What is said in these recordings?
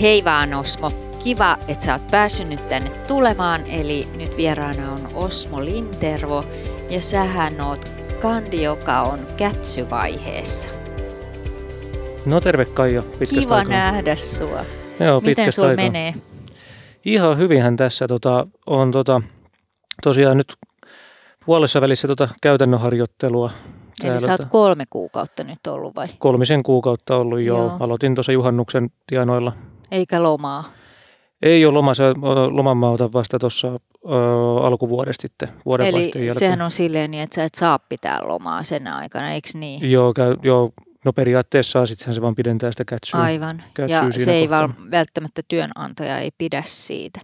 Hei vaan Osmo, kiva, että sä oot päässyt nyt tänne tulemaan. Eli nyt vieraana on Osmo Lintervo ja sähän oot kandi, joka on kätsyvaiheessa. No terve Kaija, pitkästä Kiva aikaa. nähdä sua. Joo, Miten sulla aikaa. menee? Ihan hyvinhän tässä tota, on tota, tosiaan nyt puolessa välissä tota käytännön harjoittelua. Eli sä oot kolme kuukautta nyt ollut vai? kolmisen kuukautta ollut jo. Joo. Aloitin tuossa juhannuksen tienoilla. Eikä lomaa. Ei ole loma, se, loman mä otan vasta tuossa alkuvuodesta sitten, Eli vuodenvaihteen jälkeen. sehän on silleen niin, että sä et saa pitää lomaa sen aikana, eikö niin? Joo, käy, joo, no periaatteessa sittenhän se vaan pidentää sitä kätsyä. Aivan. kätsyy Ja se ei val- välttämättä työnantaja ei pidä siitä.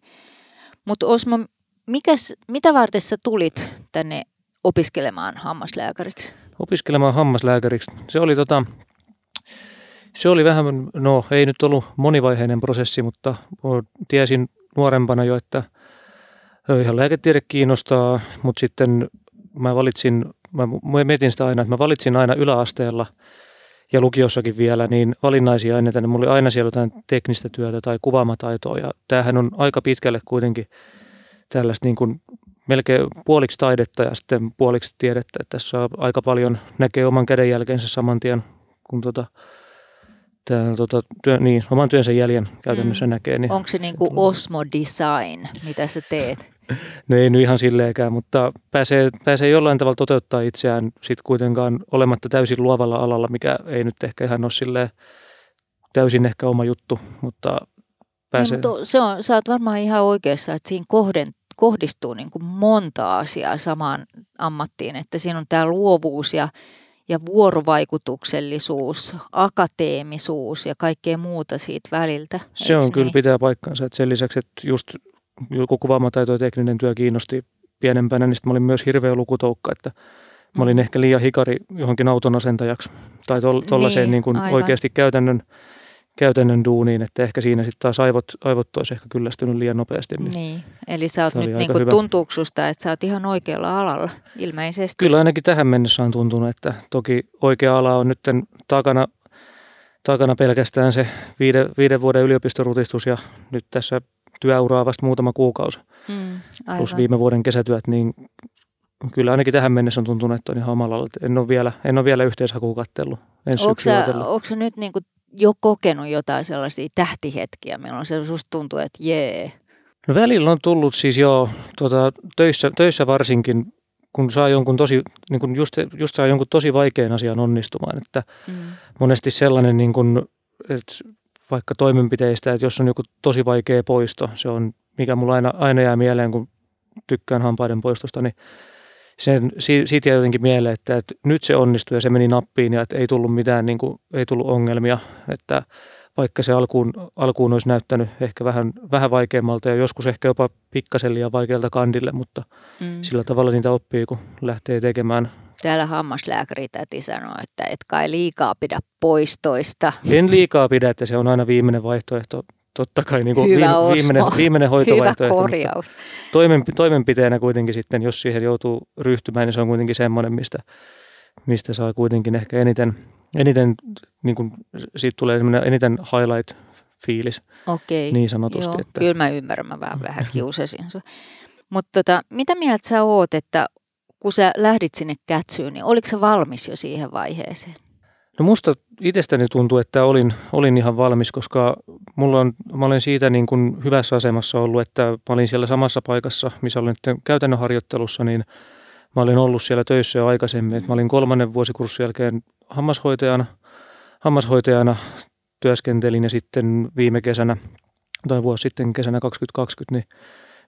Mutta Osmo, mikäs, mitä varten sä tulit tänne opiskelemaan hammaslääkäriksi? opiskelemaan hammaslääkäriksi. Se oli, tota, se oli vähän, no ei nyt ollut monivaiheinen prosessi, mutta tiesin nuorempana jo, että ihan lääketiede kiinnostaa, mutta sitten mä valitsin, mä mietin sitä aina, että mä valitsin aina yläasteella ja lukiossakin vielä, niin valinnaisia aineita, niin mulla oli aina siellä jotain teknistä työtä tai kuvaamataitoa ja tämähän on aika pitkälle kuitenkin tällaista niin kuin melkein puoliksi taidetta ja sitten puoliksi tiedettä. Että tässä aika paljon näkee oman kädenjälkensä saman tien, kun tota, tää, tota, työ, niin, oman työnsä jäljen käytännössä Mm. mm. näkee. Niin, Onko se niin kuin Osmo Design, mitä sä teet? no ei nyt ihan silleenkään, mutta pääsee, pääsee jollain tavalla toteuttaa itseään sit kuitenkaan olematta täysin luovalla alalla, mikä ei nyt ehkä ihan ole silleen täysin ehkä oma juttu, mutta pääsee. Niin, mutta se on, sä oot varmaan ihan oikeassa, että siinä kohden, kohdistuu niin kuin monta asiaa samaan ammattiin, että siinä on tämä luovuus ja, ja vuorovaikutuksellisuus, akateemisuus ja kaikkea muuta siitä väliltä. Se on eiks kyllä niin? pitää paikkansa. Että sen lisäksi, että just joku kuvaamataito ja tekninen työ kiinnosti pienempänä, niin mä olin myös hirveä lukutoukka, että mä olin Mm. ehkä liian hikari johonkin auton asentajaksi tai tuollaiseen Niin, niin, niin kuin oikeasti käytännön, käytännön duuniin, että ehkä siinä sitten taas aivot, aivot olisi ehkä kyllästynyt liian nopeasti. Niin. Niin, eli sä oot nyt niin kuin hyvä. tuntuuko susta, että sä oot ihan oikealla alalla ilmeisesti? Kyllä ainakin tähän mennessä on tuntunut, että toki oikea ala on nyt takana, takana pelkästään se viiden, viiden vuoden yliopistorutistus ja nyt tässä työuraa vasta muutama kuukausi. Mm, plus viime vuoden kesätyöt, niin kyllä ainakin tähän mennessä on tuntunut, että on ihan omalla. En ole vielä, en ole vielä yhteishakua kattellut. Onko syksyllä sä, ajatellut. onko sä nyt niin kuin jo kokenut jotain sellaisia tähtihetkiä, milloin se susta tuntuu, että jee, No välillä on tullut siis jo tuota, töissä, töissä varsinkin, kun saa jonkun tosi, niin kun just, just saa jonkun tosi vaikean asian onnistumaan. Että mm, monesti sellainen, niin kun, että vaikka toimenpiteistä, että jos on joku tosi vaikea poisto, se on, mikä mulla aina, aina jää mieleen, kun tykkään hampaiden poistosta, niin sen, si- siitä jää jotenkin mieleen, että, että nyt se onnistui ja se meni nappiin ja että ei tullut mitään, niin kuin, ei tullut ongelmia, että vaikka se alkuun, alkuun olisi näyttänyt ehkä vähän, vähän vaikeammalta ja joskus ehkä jopa pikkasen liian vaikealta kandille, mutta mm. sillä tavalla niitä oppii, kun lähtee tekemään. Täällä hammaslääkäri täti sanoo, että et kai liikaa pidä poistoista. En liikaa pidä, että se on aina viimeinen vaihtoehto. Totta kai niin kuin Hyvä, viime, Osmo. viimeinen, viimeinen Hyvä hoitovaihtoehto. mutta korjaus. Toimenpi- toimenpiteenä kuitenkin sitten, jos siihen joutuu ryhtymään, niin se on kuitenkin semmoinen, mistä, mistä saa kuitenkin ehkä eniten, eniten niin kuin, siitä tulee semmoinen eniten highlight-fiilis Okei, niin sanotusti. joo, että, kyllä mä ymmärrän, mä vähän, vähän kiusasin sua. Mutta tota, mitä mieltä sä oot, että kun sä lähdit sinne kätsyyn, niin oliko sä valmis jo siihen vaiheeseen? No musta itsestäni tuntuu, että olin, olin ihan valmis, koska mulla on, mä olen siitä niin kuin hyvässä asemassa ollut, että mä olin siellä samassa paikassa, missä olen nyt käytännön harjoittelussa, niin mä olin ollut siellä töissä jo aikaisemmin. Et mä olin kolmannen vuosikurssin jälkeen hammashoitajana, hammashoitajana työskentelin ja sitten viime kesänä tai vuosi sitten kesänä 2020,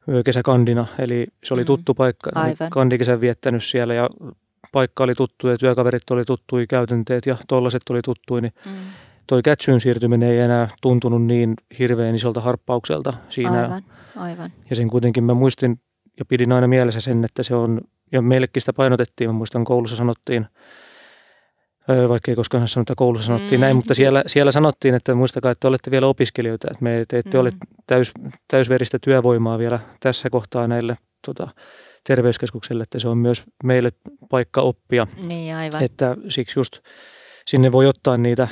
niin kesäkandina, eli se oli Mm. tuttu paikka. Olin Aivan. Kandikesän viettänyt siellä ja paikka oli tuttu ja työkaverit oli tuttui, käytänteet ja tollaset oli tuttui, niin Mm. toi kätsyyn siirtyminen ei enää tuntunut niin hirveän isolta harppaukselta siinä. Aivan, aivan. Ja sen kuitenkin mä muistin ja pidin aina mielessä sen, että se on, ja meillekin sitä painotettiin, mä muistan koulussa sanottiin, vaikka ei koskaan sanota, että koulussa sanottiin Mm. näin, mutta siellä, siellä sanottiin, että muistakaa, että olette vielä opiskelijoita, että me te ette Mm. ole täys, täysveristä työvoimaa vielä tässä kohtaa näille tota, terveyskeskukselle, että se on myös meille paikka oppia, Niin, aivan. että siksi just sinne voi ottaa niitä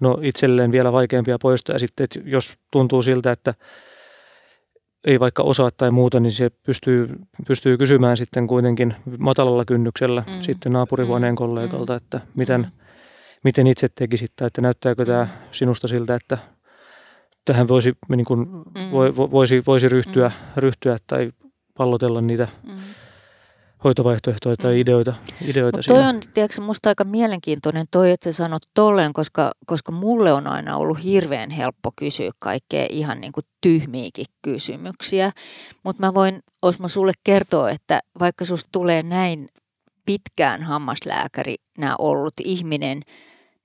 no itselleen vielä vaikeampia poistoja. Sitten, että jos tuntuu siltä, että ei vaikka osaa tai muuta, niin se pystyy, pystyy kysymään sitten kuitenkin matalalla kynnyksellä mm. sitten naapurihuoneen mm. kollegalta, että miten, mm. miten itse tekisit tai että näyttääkö tämä mm. sinusta siltä, että tähän voisi, niin kuin, mm. voisi, voisi ryhtyä, mm. ryhtyä tai pallotella niitä mm hoitovaihtoehtoja tai mm. ideoita. ideoita toi on tiedätkö, musta aika mielenkiintoinen toi, että sä sanot tolleen, koska, koska mulle on aina ollut hirveän helppo kysyä kaikkea ihan niin kuin tyhmiäkin kysymyksiä. Mutta mä voin, Osmo, sulle kertoa, että vaikka susta tulee näin pitkään hammaslääkäri nämä ollut ihminen,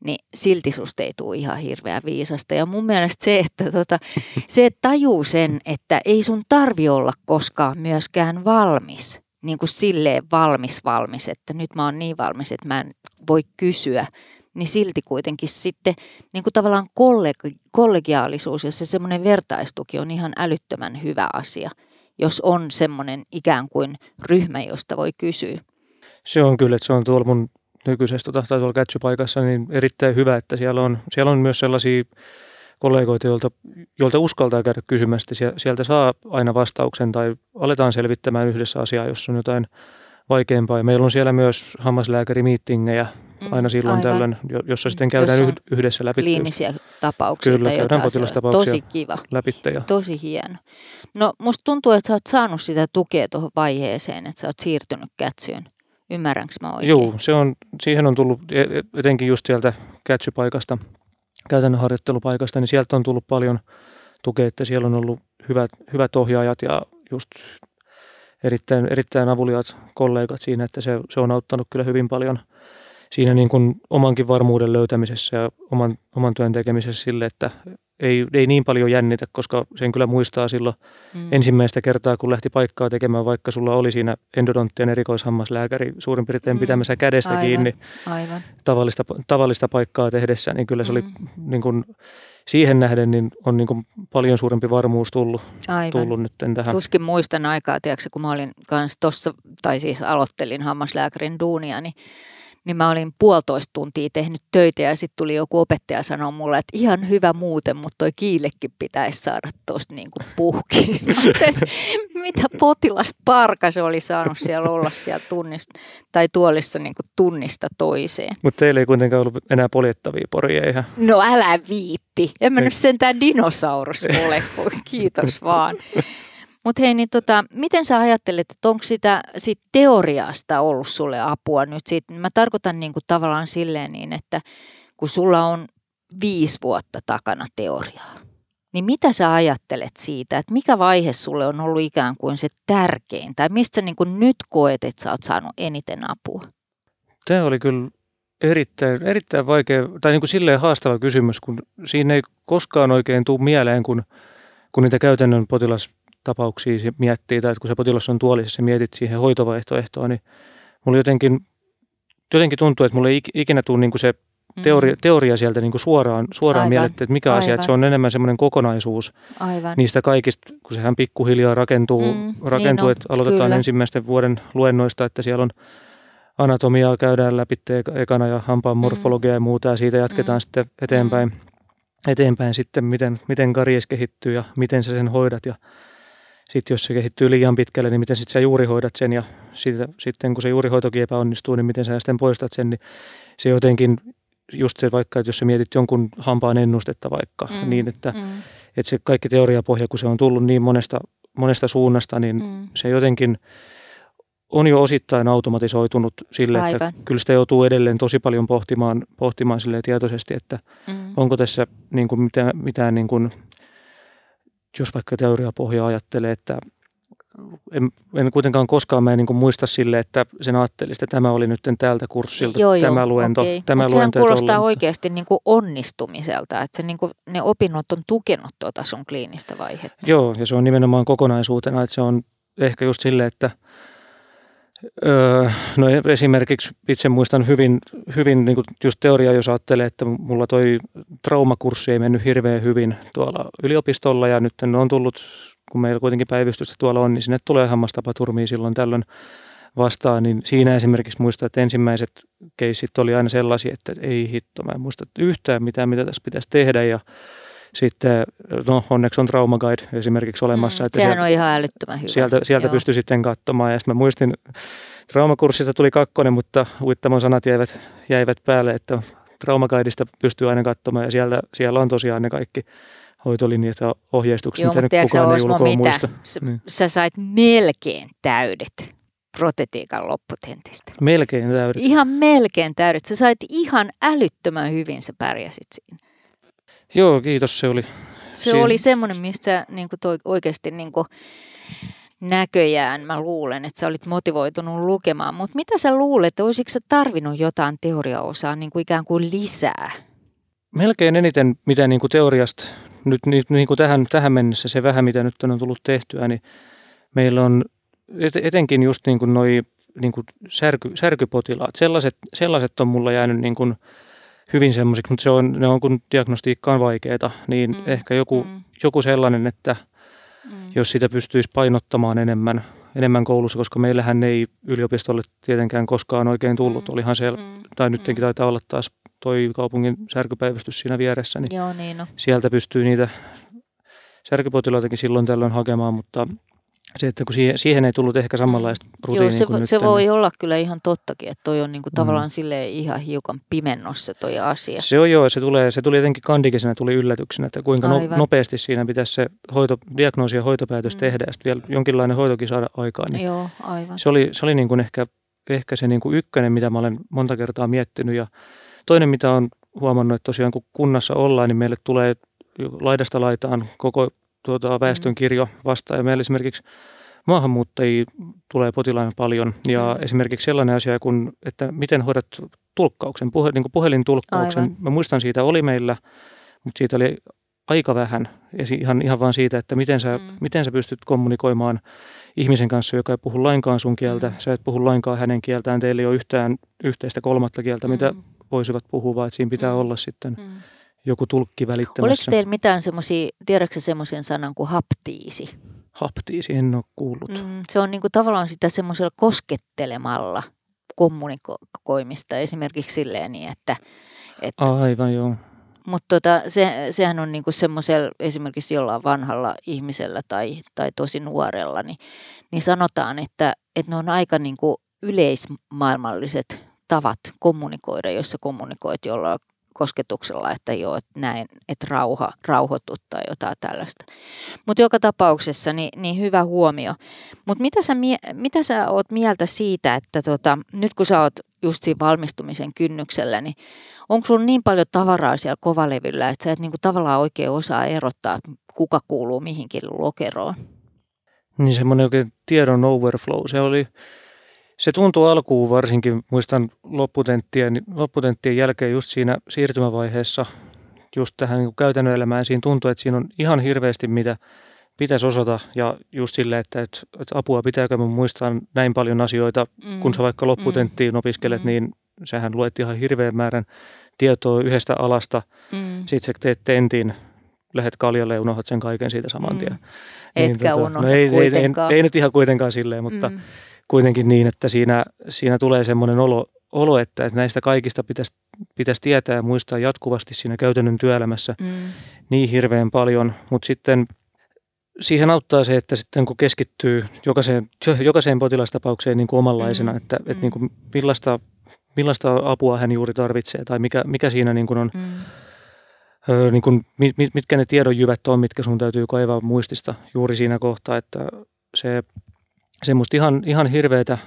niin silti susta ei tule ihan hirveän viisasta. Ja mun mielestä se, että, tota, se, että tajuu sen, että ei sun tarvi olla koskaan myöskään valmis – niin kuin silleen valmis valmis, että nyt mä oon niin valmis, että mä en voi kysyä, niin silti kuitenkin sitten niin kuin tavallaan kollegi- kollegiaalisuus ja se semmoinen vertaistuki on ihan älyttömän hyvä asia, jos on semmoinen ikään kuin ryhmä, josta voi kysyä. Se on kyllä, että se on tuolla mun nykyisessä tota, tai tuolla catch niin erittäin hyvä, että siellä on, siellä on myös sellaisia kollegoita, joilta, joilta uskaltaa käydä kysymästä. Sieltä saa aina vastauksen tai aletaan selvittämään yhdessä asiaa, jos on jotain vaikeampaa. Ja meillä on siellä myös hammaslääkärimiittingejä mm, aina silloin aivan. tällöin, jossa sitten käydään jossa yhdessä läpi. Kliinisiä tapauksia Kyllä, käydään potilastapauksia Tosi kiva. läpi. Ja... Tosi hieno. No musta tuntuu, että sä oot saanut sitä tukea tuohon vaiheeseen, että sä oot siirtynyt kätsyyn. Ymmärränkö mä oikein? Joo, se on, siihen on tullut e- e- etenkin just sieltä kätsypaikasta – käytännön harjoittelupaikasta, niin sieltä on tullut paljon tukea, että siellä on ollut hyvät, hyvät ohjaajat ja just erittäin, erittäin avuliaat kollegat siinä, että se, se on auttanut kyllä hyvin paljon siinä niin kuin omankin varmuuden löytämisessä ja oman, oman työn tekemisessä sille, että ei, ei niin paljon jännitä, koska sen kyllä muistaa silloin mm. ensimmäistä kertaa, kun lähti paikkaa tekemään, vaikka sulla oli siinä endodonttien erikoishammaslääkäri suurin piirtein mm. pitämässä kädestä Aivan. kiinni Aivan. Tavallista, tavallista paikkaa tehdessä, niin kyllä se mm. oli niin kuin, siihen nähden niin on niin kuin paljon suurempi varmuus tullut, Aivan. tullut nyt tähän. Tuskin muistan aikaa, tiedätkö, kun mä olin kanssa tuossa, tai siis aloittelin hammaslääkärin duunia, niin niin mä olin puolitoista tuntia tehnyt töitä ja sitten tuli joku opettaja sanoa mulle, että ihan hyvä muuten, mutta toi kiillekin pitäisi saada tuosta niin kuin puhki. Mitä potilasparka se oli saanut siellä olla siellä tunnista, tai tuolissa niin kuin tunnista toiseen. Mutta teillä ei kuitenkaan ollut enää poljettavia poria ihan. No älä viitti. En mä nyt sentään dinosaurus ole, kiitos vaan. Mutta hei, niin tota, miten sä ajattelet, että onko sitä sit teoriasta ollut sulle apua nyt? Siitä, mä tarkoitan niinku tavallaan silleen niin, että kun sulla on viisi vuotta takana teoriaa, niin mitä sä ajattelet siitä, että mikä vaihe sulle on ollut ikään kuin se tärkein, tai mistä sä niin nyt koet, että sä oot saanut eniten apua? Tämä oli kyllä erittäin, erittäin vaikea, tai niin kuin silleen haastava kysymys, kun siinä ei koskaan oikein tule mieleen, kun, kun niitä käytännön potilas tapauksia miettii, tai että kun se potilas on tuolissa ja mietit siihen hoitovaihtoehtoa, niin mulla jotenkin, jotenkin tuntuu, että mulla ei ikinä tule niin kuin se teoria, mm. teoria sieltä niin kuin suoraan, suoraan mielettä, että mikä Aivan. asia, että se on enemmän semmoinen kokonaisuus Aivan. niistä kaikista, kun sehän pikkuhiljaa rakentuu, mm, rakentuu niin että aloitetaan kyllä. ensimmäisten vuoden luennoista, että siellä on anatomiaa käydään läpi ekana ja hampaan mm. morfologia mm. ja muuta ja siitä jatketaan mm. sitten eteenpäin, mm. eteenpäin sitten, miten, miten karies kehittyy ja miten sä sen hoidat ja sitten jos se kehittyy liian pitkälle, niin miten sitten sä juuri hoidat sen ja siitä, sitten kun se juurihoitokin epäonnistuu, niin miten sä sitten poistat sen, niin se jotenkin just se vaikka, että jos sä mietit jonkun hampaan ennustetta vaikka, mm, niin että, mm. että se kaikki teoriapohja, kun se on tullut niin monesta, monesta suunnasta, niin mm. se jotenkin on jo osittain automatisoitunut sille, Aivan. että kyllä sitä joutuu edelleen tosi paljon pohtimaan, pohtimaan sille tietoisesti, että mm. onko tässä niin kuin mitään, mitään niin kuin jos vaikka teoriapohjaa ajattelee, että en, en kuitenkaan koskaan mä en niin muista sille, että sen ajattelisi, että tämä oli nyt tältä kurssilta, joo, tämä joo, luento. Okay. Tämä Mutta luento, sehän kuulostaa oikeasti niin kuin onnistumiselta, että se niin kuin, ne opinnot on tukenut tuota sun kliinistä vaihetta. Joo, ja se on nimenomaan kokonaisuutena, että se on ehkä just silleen, että – Öö, no esimerkiksi itse muistan hyvin, hyvin niin kuin just teoria, jos ajattelee, että mulla toi traumakurssi ei mennyt hirveän hyvin tuolla yliopistolla ja nyt on tullut, kun meillä kuitenkin päivystystä tuolla on, niin sinne tulee hammastapaturmia silloin tällöin vastaan, niin siinä esimerkiksi muistan, että ensimmäiset keissit oli aina sellaisia, että ei hitto, mä en muista yhtään mitään, mitä tässä pitäisi tehdä ja sitten, no onneksi on Trauma Guide esimerkiksi olemassa. Mm, että sehän sieltä, on ihan älyttömän hyvä. Sieltä, sieltä pystyi sitten katsomaan ja sitten mä muistin, traumakurssista tuli kakkonen, mutta Uittamon sanat jäivät, jäivät päälle, että Trauma Guideista pystyy aina katsomaan ja siellä, siellä on tosiaan ne kaikki hoitolinjat ja ohjeistukset, Joo, mitä nyt kukaan ei ulkoa mitä? muista. Sä, niin. sä sait melkein täydet protetiikan lopputentistä. Melkein täydet. Ihan melkein täydet. Sä sait ihan älyttömän hyvin, sä pärjäsit siinä. Joo, kiitos. Se oli, se siinä. oli semmoinen, mistä sä niin kuin toi, oikeasti niin kuin, näköjään mä luulen, että sä olit motivoitunut lukemaan. Mutta mitä sä luulet, olisiko sä tarvinnut jotain teoriaosaa niin kuin ikään kuin lisää? Melkein eniten, mitä niin kuin teoriasta nyt niin kuin tähän, tähän mennessä, se vähän mitä nyt on tullut tehtyä, niin meillä on etenkin just niin kuin noi niin kuin särky, särkypotilaat, sellaiset, sellaiset on mulla jäänyt niin kuin hyvin semmoisiksi, mutta se on, ne on kun diagnostiikka on vaikeaa, niin mm, ehkä joku, mm. joku sellainen, että mm. jos sitä pystyisi painottamaan enemmän, enemmän koulussa, koska meillähän ei yliopistolle tietenkään koskaan oikein tullut. Mm. Olihan siellä, mm. tai nytkin mm. taitaa olla taas toi kaupungin särkypäivystys siinä vieressä, niin, Joo, niin no. sieltä pystyy niitä särkypotilaitakin silloin tällöin hakemaan, mutta se, että kun siihen, siihen ei tullut ehkä samanlaista rutiinia Joo, se, kuin se nyt, voi niin... olla kyllä ihan tottakin, että toi on niinku mm. tavallaan sille ihan hiukan pimennossa toi asia. Se on joo, se, tulee, se tuli jotenkin kandikisenä, tuli yllätyksenä, että kuinka no, nopeasti siinä pitäisi se hoito, diagnoosi ja hoitopäätös mm. tehdä ja sitten vielä jonkinlainen hoitokin saada aikaan. Niin joo, aivan. Se oli, se oli niin kuin ehkä, ehkä se niin kuin ykkönen, mitä mä olen monta kertaa miettinyt ja toinen, mitä on huomannut, että tosiaan kun kunnassa ollaan, niin meille tulee laidasta laitaan koko tuota, väestön kirjo vastaan. Ja meillä esimerkiksi maahanmuuttajia tulee potilaina paljon. Ja mm. esimerkiksi sellainen asia, kun, että miten hoidat tulkkauksen, puhe, niin puhelintulkkauksen. Aivan. Mä muistan, siitä oli meillä, mutta siitä oli aika vähän. Ja ihan, ihan vaan siitä, että miten sä, mm. miten sä pystyt kommunikoimaan ihmisen kanssa, joka ei puhu lainkaan sun kieltä. Mm. Sä et puhu lainkaan hänen kieltään. Teillä ei ole yhtään yhteistä kolmatta kieltä, mm. mitä voisivat puhua, vaan että siinä pitää mm. olla sitten mm. Joku tulkki välittämässä. Oliko teillä mitään semmoisia, tiedätkö semmoisen sanan kuin haptiisi? Haptiisi, en ole kuullut. Mm, se on niinku tavallaan sitä semmoisella koskettelemalla kommunikoimista esimerkiksi silleen niin, että... että Aivan joo. Mutta tota, se, sehän on niinku semmoisella esimerkiksi jollain vanhalla ihmisellä tai, tai tosi nuorella, niin, niin sanotaan, että, että ne on aika niinku yleismaailmalliset tavat kommunikoida, jos sä kommunikoit jollain kosketuksella, että joo, että näin, että rauha, rauhoitut tai jotain tällaista. Mutta joka tapauksessa niin, niin hyvä huomio. Mutta mitä mitä sä oot mieltä siitä, että tota, nyt kun sä oot just siinä valmistumisen kynnyksellä, niin onko sulla niin paljon tavaraa siellä kovalevillä, että sä et niinku tavallaan oikein osaa erottaa, kuka kuuluu mihinkin lokeroon? Niin semmoinen oikein tiedon overflow, se oli se tuntuu alkuun varsinkin, muistan lopputenttien, lopputenttien jälkeen just siinä siirtymävaiheessa, just tähän niin käytännön elämään, siinä tuntuu, että siinä on ihan hirveästi mitä pitäisi osata ja just silleen, että, että, että apua pitääkö mun muistaa näin paljon asioita, mm. kun sä vaikka lopputenttiin mm. opiskelet, mm. niin sähän luet ihan hirveän määrän tietoa yhdestä alasta, mm. sitten sä teet tentin, lähet kaljalle ja unohdat sen kaiken siitä saman tien. Mm. Niin, Etkä tota, unohda no ei, kuitenkaan. Ei, ei, ei, nyt ihan kuitenkaan silleen, mutta mm kuitenkin niin, että siinä, siinä tulee semmoinen olo, olo, että näistä kaikista pitäisi, pitäisi tietää ja muistaa jatkuvasti siinä käytännön työelämässä mm. niin hirveän paljon, mutta sitten siihen auttaa se, että sitten kun keskittyy jokaiseen, jokaiseen potilastapaukseen niin kuin omanlaisena, mm. että, että mm. niin kuin millaista, millaista apua hän juuri tarvitsee tai mikä, mikä siinä niin kuin on, mm. ö, niin kuin, mitkä ne tiedonjyvät on, mitkä sun täytyy kaivaa muistista juuri siinä kohtaa, että se semmoista ihan, ihan hirveätä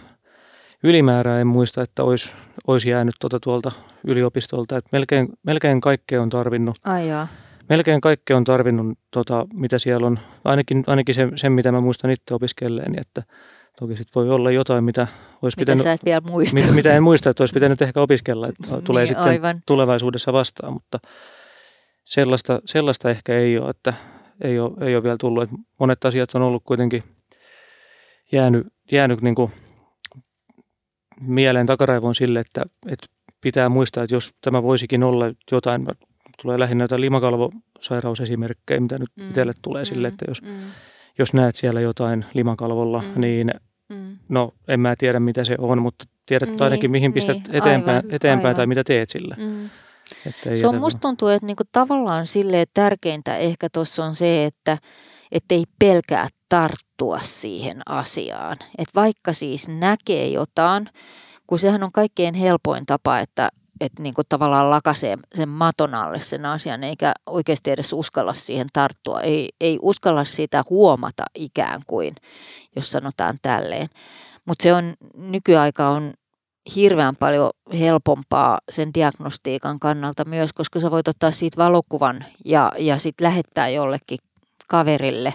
ylimäärää en muista, että olisi, olisi jäänyt tuota tuolta yliopistolta. että melkein, melkein kaikkea on tarvinnut. Ai jaa. Melkein kaikkea on tarvinnut, tota, mitä siellä on. Ainakin, ainakin sen, sen, mitä mä muistan itse opiskelleeni, että toki sit voi olla jotain, mitä olisi mitä pitänyt... sä et vielä muista. Mitä, mitä en muista, että olisi pitänyt ehkä opiskella, että niin, tulee sitten aivan. tulevaisuudessa vastaan, mutta sellaista, sellaista ehkä ei ole, että ei ole, ei ole vielä tullut. Monet asiat on ollut kuitenkin – jäänyt, jäänyt niin kuin mieleen takaraivoon sille, että, että pitää muistaa, että jos tämä voisikin olla jotain, tulee lähinnä jotain limakalvosairausesimerkkejä, mitä nyt mm. itselle tulee mm. sille, että jos, mm. jos näet siellä jotain limakalvolla, mm. niin mm. no en mä tiedä mitä se on, mutta tiedät niin, ainakin mihin pistät niin, eteenpäin, aivan, eteenpäin aivan. tai mitä teet sillä. Mm. Että ei Se on jätä- musta tuntuu, että niinku tavallaan sille tärkeintä ehkä tuossa on se, että ei pelkää tarttua siihen asiaan. Et vaikka siis näkee jotain, kun sehän on kaikkein helpoin tapa, että että niinku tavallaan lakasee sen maton alle sen asian, eikä oikeasti edes uskalla siihen tarttua. Ei, ei uskalla sitä huomata ikään kuin, jos sanotaan tälleen. Mutta se on, nykyaika on hirveän paljon helpompaa sen diagnostiikan kannalta myös, koska sä voit ottaa siitä valokuvan ja, ja sitten lähettää jollekin kaverille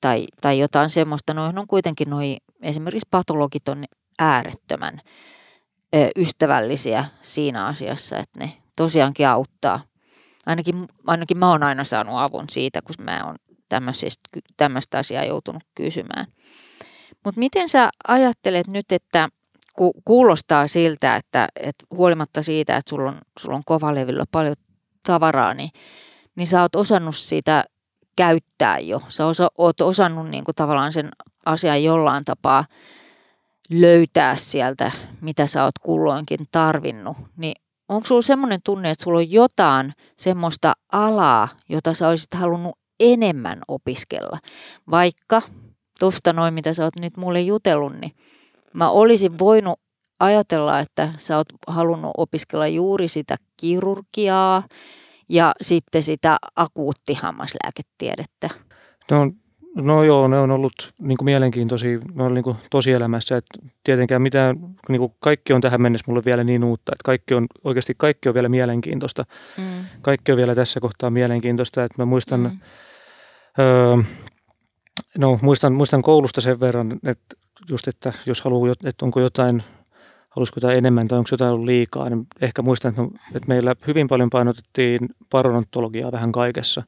tai, tai jotain semmoista. Noihin on kuitenkin noi, esimerkiksi patologit on äärettömän ö, ystävällisiä siinä asiassa, että ne tosiaankin auttaa. Ainakin, ainakin mä oon aina saanut avun siitä, kun mä oon tämmöistä asiaa joutunut kysymään. Mutta miten sä ajattelet nyt, että ku, kuulostaa siltä, että, että huolimatta siitä, että sulla on, sulla on kovalevillä paljon tavaraa, niin, niin sä oot osannut sitä käyttää jo. Sä osa, oot osannut niin kuin tavallaan sen asian jollain tapaa löytää sieltä, mitä sä oot kulloinkin tarvinnut. Niin onko sulla semmoinen tunne, että sulla on jotain semmoista alaa, jota sä olisit halunnut enemmän opiskella? Vaikka tuosta noin, mitä sä oot nyt mulle jutellut, niin mä olisin voinut ajatella, että sä oot halunnut opiskella juuri sitä kirurgiaa ja sitten sitä akuuttihammaslääketiedettä. No, no joo, ne on ollut niin kuin mielenkiintoisia ne on niin kuin tosielämässä. Että tietenkään mitään, niin kuin kaikki on tähän mennessä mulle vielä niin uutta, että kaikki on, oikeasti kaikki on vielä mielenkiintoista. Mm. Kaikki on vielä tässä kohtaa mielenkiintoista, että mä muistan, mm. öö, no muistan, muistan koulusta sen verran, että just, että jos haluaa, että onko jotain, halusiko jotain enemmän tai onko jotain ollut liikaa, niin ehkä muistan, että, että meillä hyvin paljon painotettiin parodontologiaa vähän kaikessa.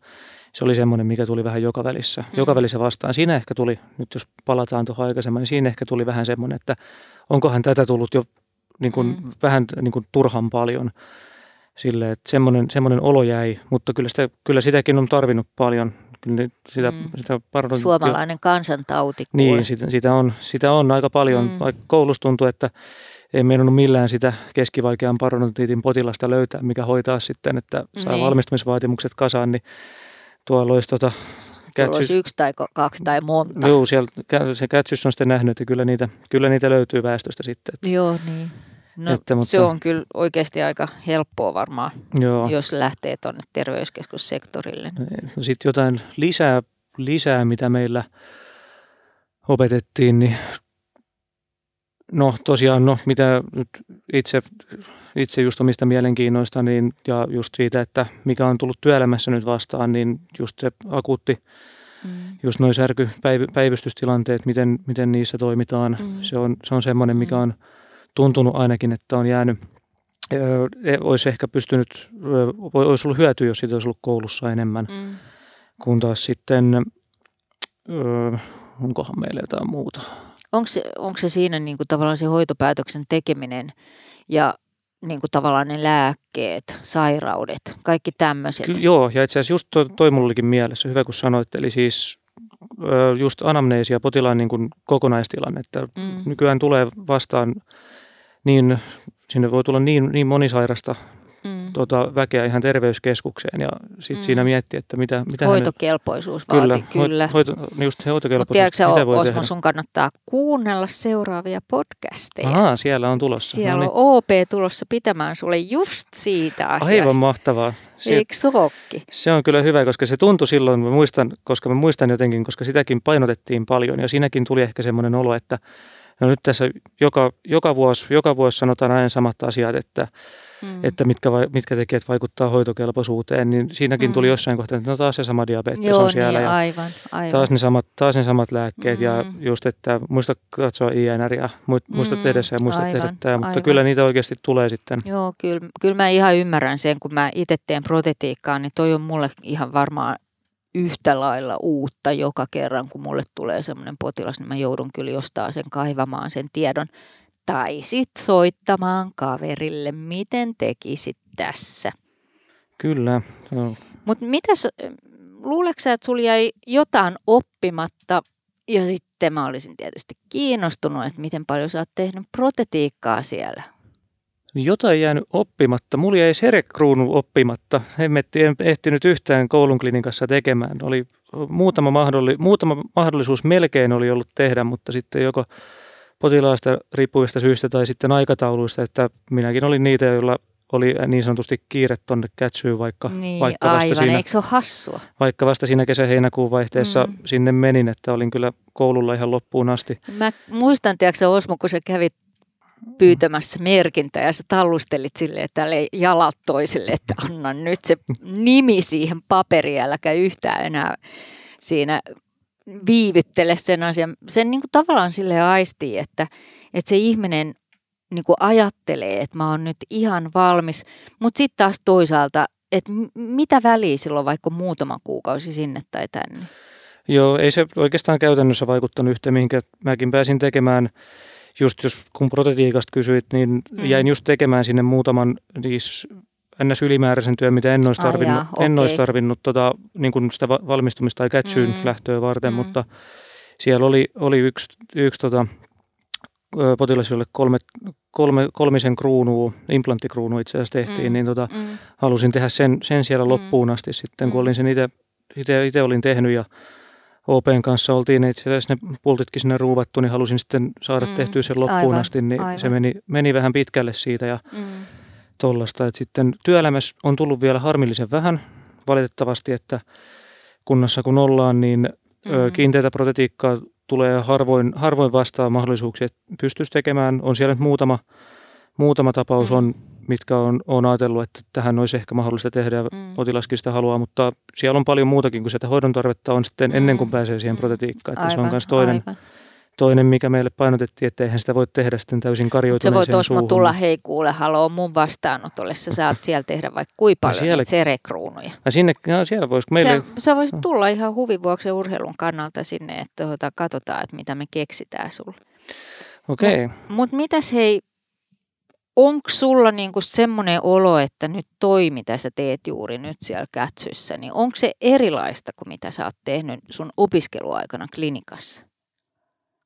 Se oli semmoinen, mikä tuli vähän joka välissä, Mm. joka välissä vastaan. Siinä ehkä tuli, nyt jos palataan tuohon aikaisemmin, niin siinä ehkä tuli vähän semmoinen, että onkohan tätä tullut jo niin kuin, Mm. vähän niin kuin turhan paljon. Sille, että semmoinen, semmoinen olo jäi, mutta kyllä, sitä, kyllä sitäkin on tarvinnut paljon. Kyllä sitä, Mm. sitä parodontia- Suomalainen kansantauti. niin, sitä, sitä, on, sitä on aika paljon. Mm. Koulussa tuntuu, että ei meinannut millään sitä keskivaikean parodontiitin potilasta löytää, mikä hoitaa sitten, että saa Niin. valmistumisvaatimukset kasaan, niin tuolla olisi tota, Sulla olisi yksi tai kaksi tai monta. Joo, siellä, se kätsys on sitten nähnyt, että kyllä niitä, kyllä niitä löytyy väestöstä sitten. Että, Joo, niin. No, Että, mutta- se on kyllä oikeasti aika helppoa varmaan, joo. jos lähtee tuonne terveyskeskussektorille. No sitten jotain lisää, lisää, mitä meillä opetettiin, niin no tosiaan, no mitä nyt itse, itse just omista mielenkiinnoista niin, ja just siitä, että mikä on tullut työelämässä nyt vastaan, niin just se akuutti, Mm. just noin särkypäivystystilanteet, miten, miten niissä toimitaan, Mm. se on, se on semmoinen, mikä Mm. on tuntunut ainakin, että on jäänyt, ö, e- olisi ehkä pystynyt, ö, olisi ollut hyötyä, jos siitä olisi ollut koulussa enemmän. Mm. Kun taas sitten, öö, onkohan meillä jotain muuta? Onko se, onko se siinä niin kuin tavallaan se hoitopäätöksen tekeminen ja niin kuin tavallaan ne lääkkeet, sairaudet, kaikki tämmöiset? Ky- joo, ja itse asiassa just toi, toi mulla olikin mielessä, hyvä kun sanoit, eli siis just anamneesia, potilaan niin kuin kokonaistilanne, että Mm. nykyään tulee vastaan niin, sinne voi tulla niin, niin monisairasta Mm. tota, väkeä ihan terveyskeskukseen, ja sitten Mm. siinä miettii, että mitä, mitä hän Hoitokelpoisuus nyt, vaati, kyllä. Hoito, niin just Mutta hoitokelpoisuus, tiedätkö mitä voi Osmo, tehdä. sun kannattaa kuunnella seuraavia podcasteja. Ahaa, siellä on tulossa. Siellä no on OP tulossa pitämään sulle just siitä asiasta. Aivan mahtavaa. Se, Eikö? Se on kyllä hyvä, koska se tuntui silloin, mä muistan, koska mä muistan jotenkin, koska sitäkin painotettiin paljon ja siinäkin tuli ehkä semmoinen olo, että no nyt tässä joka, joka, vuosi, joka vuosi sanotaan aina samat asiat, että, Mm. että mitkä, vai- mitkä tekijät vaikuttaa hoitokelpoisuuteen, niin siinäkin tuli Mm. jossain kohtaa, että no taas se sama diabetes Joo, on siellä niin, ja aivan, aivan. taas ne samat, taas ne samat lääkkeet ja Mm. just, että muista katsoa INR ja muista Mm, tehdä se ja muista aivan, tehdä tämä, mutta aivan. kyllä niitä oikeasti tulee sitten. Joo, kyllä, kyllä mä ihan ymmärrän sen, kun mä itse teen protetiikkaa, niin toi on mulle ihan varmaan yhtä lailla uutta joka kerran, kun mulle tulee semmoinen potilas, niin mä joudun kyllä jostain sen kaivamaan sen tiedon. Tai sit soittamaan kaverille, miten tekisit tässä. Kyllä. No, Mutta mitäs, luuleeko sä, että sulla jäi jotain oppimatta ja sit sitten mä olisin tietysti kiinnostunut, että miten paljon sä oot tehnyt protetiikkaa siellä. Jotain jäänyt oppimatta. Mulla jäi serekruunu oppimatta. Hemmetti, en ehtinyt yhtään koulun klinikassa tekemään. Oli muutama, mahdolli, muutama mahdollisuus melkein oli ollut tehdä, mutta sitten joko potilaasta riippuvista syistä tai sitten aikatauluista, että minäkin olin niitä, joilla oli niin sanotusti kiire tuonne kätsyyn, vaikka, Niin, vaikka vasta aivan, siinä, eikö se ole hassua? vaikka vasta siinä kesä-heinäkuun vaihteessa mm. sinne menin, että olin kyllä koululla ihan loppuun asti. Mä muistan, tiedätkö Osmo, kun sä kävit pyytämässä merkintä ja sä tallustelit sille tälle jalat toiselle, että anna nyt se nimi siihen paperiin, äläkä yhtään enää siinä viivyttele sen asian. Sen niin kuin tavallaan sille aistii, että, että se ihminen niin kuin ajattelee, että mä oon nyt ihan valmis, mutta sitten taas toisaalta, että mitä väliä silloin vaikka muutama kuukausi sinne tai tänne. Joo, ei se oikeastaan käytännössä vaikuttanut yhteen, mihinkä mäkin pääsin tekemään. Just jos kun protetiikasta kysyit, niin Mm. jäin just tekemään sinne muutaman niis ns. ylimääräisen työn, mitä en olisi Ai tarvinnut, jaa, en okei. olisi tarvinnut tota, niin kuin sitä va- valmistumista tai kätsyyn Mm. lähtöä varten, Mm. mutta siellä oli, oli yksi, yksi tota, potilas, jolle kolme, kolme, kolmisen kruunua, implanttikruunu itse asiassa tehtiin, Mm. niin tota, Mm. halusin tehdä sen, sen siellä Mm. loppuun asti sitten, kun Mm. olin sen itse olin tehnyt ja OPn kanssa oltiin itse asiassa ne pultitkin sinne ruuvattu, niin halusin sitten saada Mm. tehtyä sen loppuun Aivan, asti, niin aivan. se meni, meni vähän pitkälle siitä ja Mm. tollasta. Et sitten työelämässä on tullut vielä harmillisen vähän valitettavasti, että kunnassa kun ollaan, niin Mm. mm. kiinteätä protetiikkaa tulee harvoin, harvoin vastaan mahdollisuuksia, että pystyisi tekemään. On siellä nyt muutama, muutama tapaus, Mm. on, mitkä on, on ajatellut, että tähän olisi ehkä mahdollista tehdä ja Mm. potilaskin sitä haluaa, mutta siellä on paljon muutakin kuin sitä hoidon tarvetta on sitten Mm. ennen kuin pääsee siihen Mm. protetiikkaan. Että se on Aivan, myös toinen, aivan. toinen, mikä meille painotettiin, että eihän sitä voi tehdä sitten täysin Mut sä voit karjoituneeseen Osmo suuhun. tulla, hei kuule, haloo mun vastaanotolle. Sä saat siellä tehdä vaikka kuinka paljon siellä- serekruunuja. Ja sinne, ja siellä voisi meille... Sä, sä voisit tulla ihan huvin vuoksi urheilun kannalta sinne, että tuota, katsotaan, että mitä me keksitään sulle. Okei. Okay. Mutta mitäs hei, onko sulla niinku semmoinen olo, että nyt toi, mitä sä teet juuri nyt siellä kätsyssä, niin onko se erilaista kuin mitä sä oot tehnyt sun opiskeluaikana klinikassa?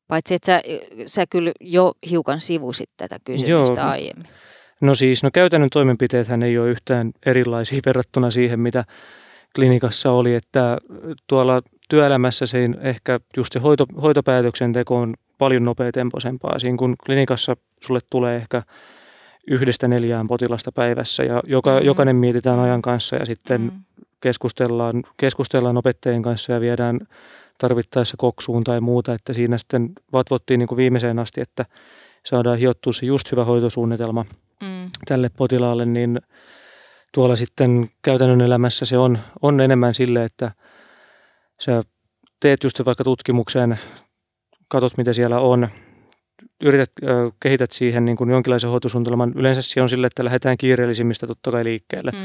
Paitsi, että sä, sä kyllä jo hiukan sivusit tätä kysymystä Joo. aiemmin. No siis, no käytännön toimenpiteethän ei ole yhtään erilaisia verrattuna siihen, mitä klinikassa oli, että tuolla työelämässä se ehkä just se hoito, hoitopäätöksenteko on paljon nopeatempoisempaa. Siinä kun klinikassa sulle tulee ehkä yhdestä neljään potilasta päivässä ja joka, Mm. jokainen mietitään ajan kanssa ja sitten Mm. keskustellaan, keskustellaan opettajien kanssa ja viedään tarvittaessa koksuun tai muuta, että siinä sitten vatvottiin niin kuin viimeiseen asti, että saadaan hiottua se just hyvä hoitosuunnitelma Mm. tälle potilaalle, niin tuolla sitten käytännön elämässä se on, on enemmän sille, että sä teet just vaikka tutkimuksen, katot mitä siellä on, yrität, ö, kehität siihen niin kuin jonkinlaisen hoitosuunnitelman. Yleensä se on sille, että lähdetään kiireellisimmistä totta kai liikkeelle. Mm.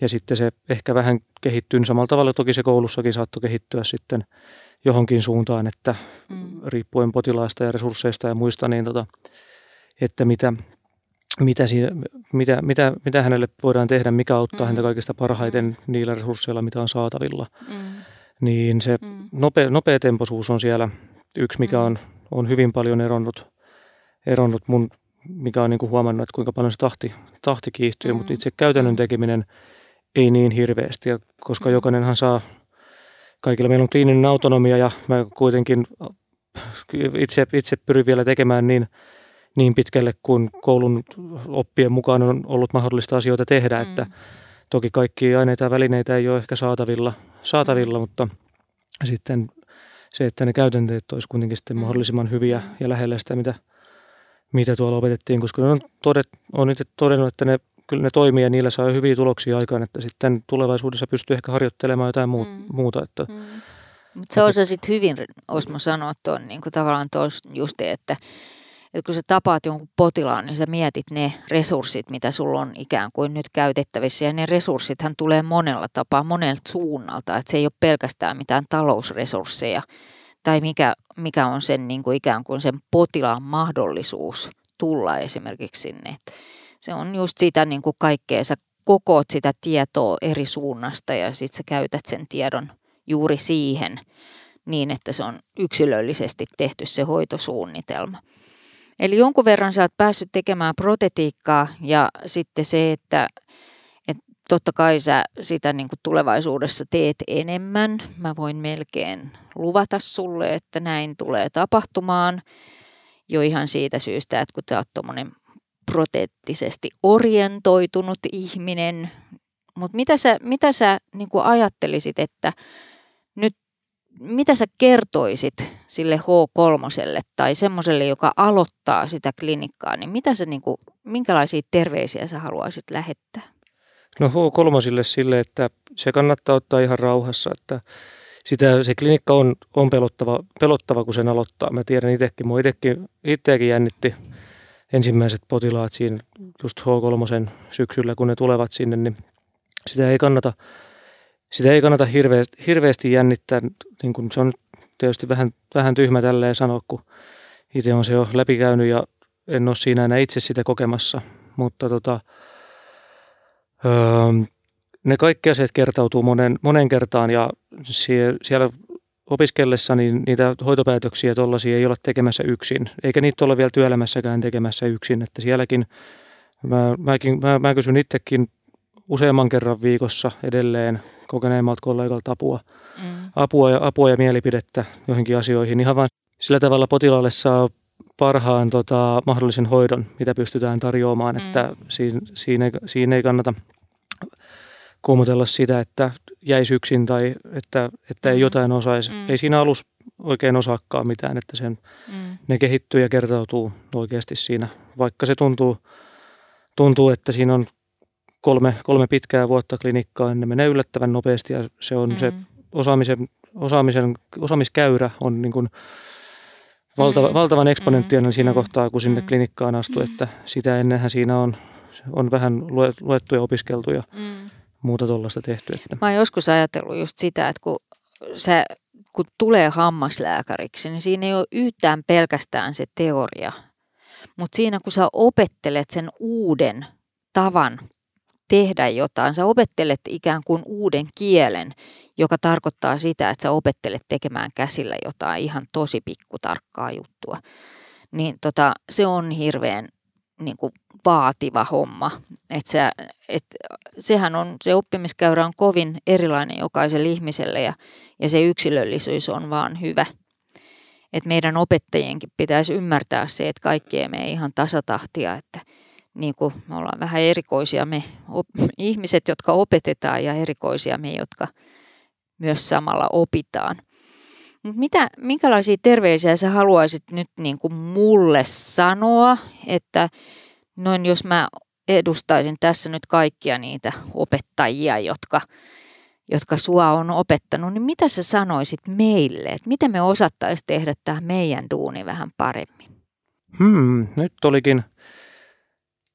Ja sitten se ehkä vähän kehittyy niin samalla tavalla, toki se koulussakin saattoi kehittyä sitten johonkin suuntaan, että Mm. riippuen potilaasta ja resursseista ja muista, niin tota, että mitä, mitä, siinä, mitä, mitä, mitä hänelle voidaan tehdä, mikä auttaa Mm. häntä kaikista parhaiten niillä resursseilla, mitä on saatavilla. Mm. Niin se Mm. nopea, nopeatempoisuus on siellä yksi, mikä Mm. on, on hyvin paljon eronnut, eronnut mun, mikä on niin kuin huomannut, että kuinka paljon se tahti, tahti kiihtyy, Mm. mutta itse käytännön Mm. tekeminen ei niin hirveästi, ja koska Mm. jokainenhan saa, kaikilla meillä on kliininen autonomia ja mä kuitenkin itse, itse pyrin vielä tekemään niin, niin pitkälle kuin koulun oppien mukaan on ollut mahdollista asioita tehdä, Mm. että toki kaikki aineita ja välineitä ei ole ehkä saatavilla, saatavilla mutta sitten se, että ne käytänteet olisi kuitenkin sitten Mm. mahdollisimman hyviä Mm. ja lähellä sitä, mitä, mitä tuolla opetettiin, koska ne on, todet, on itse todennut, että ne, kyllä ne toimii ja niillä saa hyviä tuloksia aikaan, että sitten tulevaisuudessa pystyy ehkä harjoittelemaan jotain muu, Mm. muuta. Että, Mm. Mut se osasit hyvin, Osmo, sanoa tuon niin kuin tavallaan tuossa just, että, että kun sä tapaat jonkun potilaan, niin sä mietit ne resurssit, mitä sulla on ikään kuin nyt käytettävissä. Ja ne resurssithan tulee monella tapaa, monelta suunnalta. Että se ei ole pelkästään mitään talousresursseja tai mikä, mikä on sen niin kuin ikään kuin sen potilaan mahdollisuus tulla esimerkiksi sinne. Se on just sitä niin kuin kaikkea, sä kokoot sitä tietoa eri suunnasta ja sitten sä käytät sen tiedon juuri siihen niin, että se on yksilöllisesti tehty se hoitosuunnitelma. Eli jonkun verran sä oot päässyt tekemään protetiikkaa ja sitten se, että totta kai sä sitä niin kuin tulevaisuudessa teet enemmän. Mä voin melkein luvata sulle, että näin tulee tapahtumaan jo ihan siitä syystä, että kun sä oot tuommoinen proteettisesti orientoitunut ihminen. Mutta mitä sä, mitä sä niin kuin ajattelisit, että nyt mitä sä kertoisit sille H3 tai semmoiselle, joka aloittaa sitä klinikkaa, niin mitä sä, niin kuin, minkälaisia terveisiä sä haluaisit lähettää? No H3 sille, että se kannattaa ottaa ihan rauhassa, että sitä, se klinikka on, on pelottava, pelottava, kun sen aloittaa. Mä tiedän itsekin, mua itsekin, itseäkin jännitti ensimmäiset potilaat siinä just H3 syksyllä, kun ne tulevat sinne, niin sitä ei kannata, sitä ei kannata hirveästi, hirveästi jännittää. Niin kun se on tietysti vähän, vähän tyhmä tälleen sanoa, kun itse on se jo läpikäynyt ja en ole siinä enää itse sitä kokemassa. Mutta tota, öö, ne kaikki asiat kertautuu monen, monen kertaan ja siellä opiskellessa niin niitä hoitopäätöksiä tuollaisia ei olla tekemässä yksin, eikä niitä olla vielä työelämässäkään tekemässä yksin, että sielläkin mä, mäkin, mä, mä kysyn itsekin useamman kerran viikossa edelleen kokeneemmalta kollegalta apua, mm. apua, ja, apua ja mielipidettä joihinkin asioihin. Ihan vain sillä tavalla potilaalle saa parhaan tota, mahdollisen hoidon, mitä pystytään tarjoamaan, mm. että siinä, siinä, ei, siinä ei kannata kuumotella sitä, että jäisi yksin tai että, että ei mm. jotain osaisi. Mm. Ei siinä alus oikein osaakaan mitään, että sen, mm. ne kehittyy ja kertautuu oikeasti siinä. Vaikka se tuntuu, tuntuu että siinä on kolme, kolme pitkää vuotta klinikkaa, niin ne menee yllättävän nopeasti ja se on mm. se osaamisen, osaamisen, osaamiskäyrä on niin kuin valtava, mm. valtavan eksponenttiaalinen mm. siinä mm. kohtaa, kun sinne mm. klinikkaan astuu, mm. että sitä ennenhän siinä on, on vähän luettu ja opiskeltu ja mm muuta tuollaista tehty. Että. Mä oon joskus ajatellut just sitä, että kun, se, kun tulee hammaslääkäriksi, niin siinä ei ole yhtään pelkästään se teoria. Mutta siinä kun sä opettelet sen uuden tavan tehdä jotain, sä opettelet ikään kuin uuden kielen, joka tarkoittaa sitä, että sä opettelet tekemään käsillä jotain ihan tosi pikkutarkkaa juttua. Niin tota, se on hirveän niin kuin vaativa homma. Et se, et, sehän on, se oppimiskäyrä on kovin erilainen jokaiselle ihmiselle ja, ja se yksilöllisyys on vaan hyvä. Et meidän opettajienkin pitäisi ymmärtää se, että kaikki ei mene ihan tasatahtia, että niin kuin me ollaan vähän erikoisia me op, ihmiset, jotka opetetaan ja erikoisia me, jotka myös samalla opitaan. Mitä, minkälaisia terveisiä sä haluaisit nyt niin kuin mulle sanoa, että noin jos mä edustaisin tässä nyt kaikkia niitä opettajia, jotka, jotka sua on opettanut, niin mitä sä sanoisit meille, että miten me osattaisiin tehdä tämä meidän duuni vähän paremmin? Hmm, nyt olikin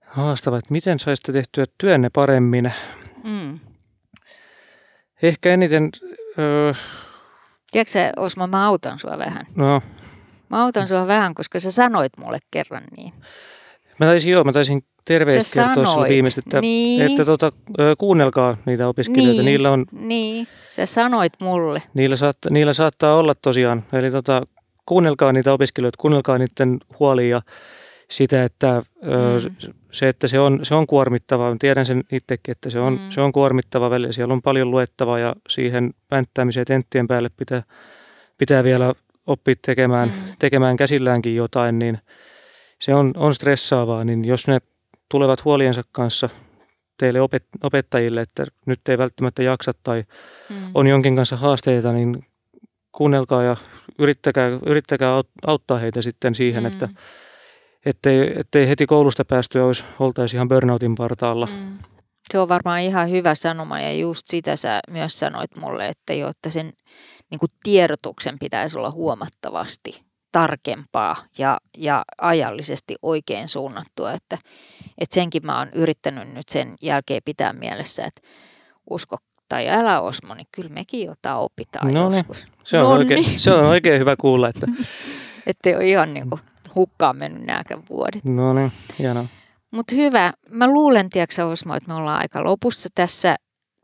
haastava, että miten saisitte tehtyä työnne paremmin. Hmm. Ehkä eniten... Öö... Tiedätkö Osmo, mä autan sua vähän. No. Mä autan sua vähän, koska sä sanoit mulle kerran niin. Mä taisin joo, mä taisin terveesti kertoa sinulle viimeistä, että, niin. että tota, kuunnelkaa niitä opiskelijoita. Niin. Niillä on, niin, sä sanoit mulle. Niillä, saat, niillä saattaa olla tosiaan, eli tota, kuunnelkaa niitä opiskelijoita, kuunnelkaa niiden huolia ja sitä, että mm. se, että se on, se on kuormittava. Tiedän sen itsekin, että se on, mm. se on kuormittava välillä. Siellä on paljon luettavaa ja siihen pänttäämiseen tenttien päälle pitää, pitää vielä oppia tekemään, mm. tekemään käsilläänkin jotain, niin – se on, on stressaavaa, niin jos ne tulevat huoliensa kanssa teille opet, opettajille, että nyt ei välttämättä jaksa tai mm. on jonkin kanssa haasteita, niin kuunnelkaa ja yrittäkää, yrittäkää auttaa heitä sitten siihen, mm. että ettei, ettei heti koulusta päästyä olisi, oltaisi ihan burnoutin partaalla. Mm. Se on varmaan ihan hyvä sanoma ja just sitä sä myös sanoit mulle, että jo, että sen niin kuin tiedotuksen pitäisi olla huomattavasti tarkempaa ja, ja ajallisesti oikein suunnattua. Että, että senkin mä oon yrittänyt nyt sen jälkeen pitää mielessä, että usko tai älä Osmo, niin kyllä mekin jotain opitaan no niin. joskus. Se on, oikein, se on oikein hyvä kuulla. Että ei ole ihan niin kuin hukkaan mennyt nämäkään vuodet. No niin, hienoa. Mutta hyvä. Mä luulen, tiedätkö Osmo, että me ollaan aika lopussa tässä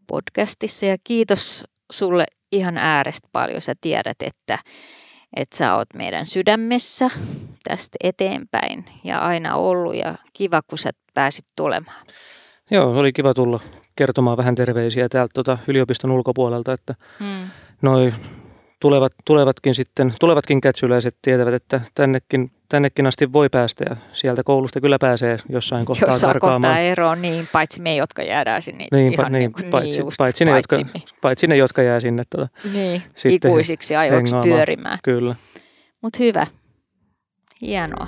podcastissa ja kiitos sulle ihan äärestä paljon. Sä tiedät, että, että sä oot meidän sydämessä tästä eteenpäin ja aina ollut ja kiva, kun sä pääsit tulemaan. Joo, oli kiva tulla kertomaan vähän terveisiä täältä tuota yliopiston ulkopuolelta, että hmm. noi tulevat, tulevatkin sitten, tulevatkin kätsyläiset tietävät, että tännekin, tännekin asti voi päästä ja sieltä koulusta kyllä pääsee jossain kohtaa jossain kohtaa eroon, niin paitsi me, jotka jäädään sinne niin, ihan niin, niin, paitsi, niin just, paitsi, ne, paitsi, jotka, paitsi ne, jotka jää sinne tuota, niin, ikuisiksi ajoiksi pyörimään. Kyllä. Mutta hyvä. Hienoa.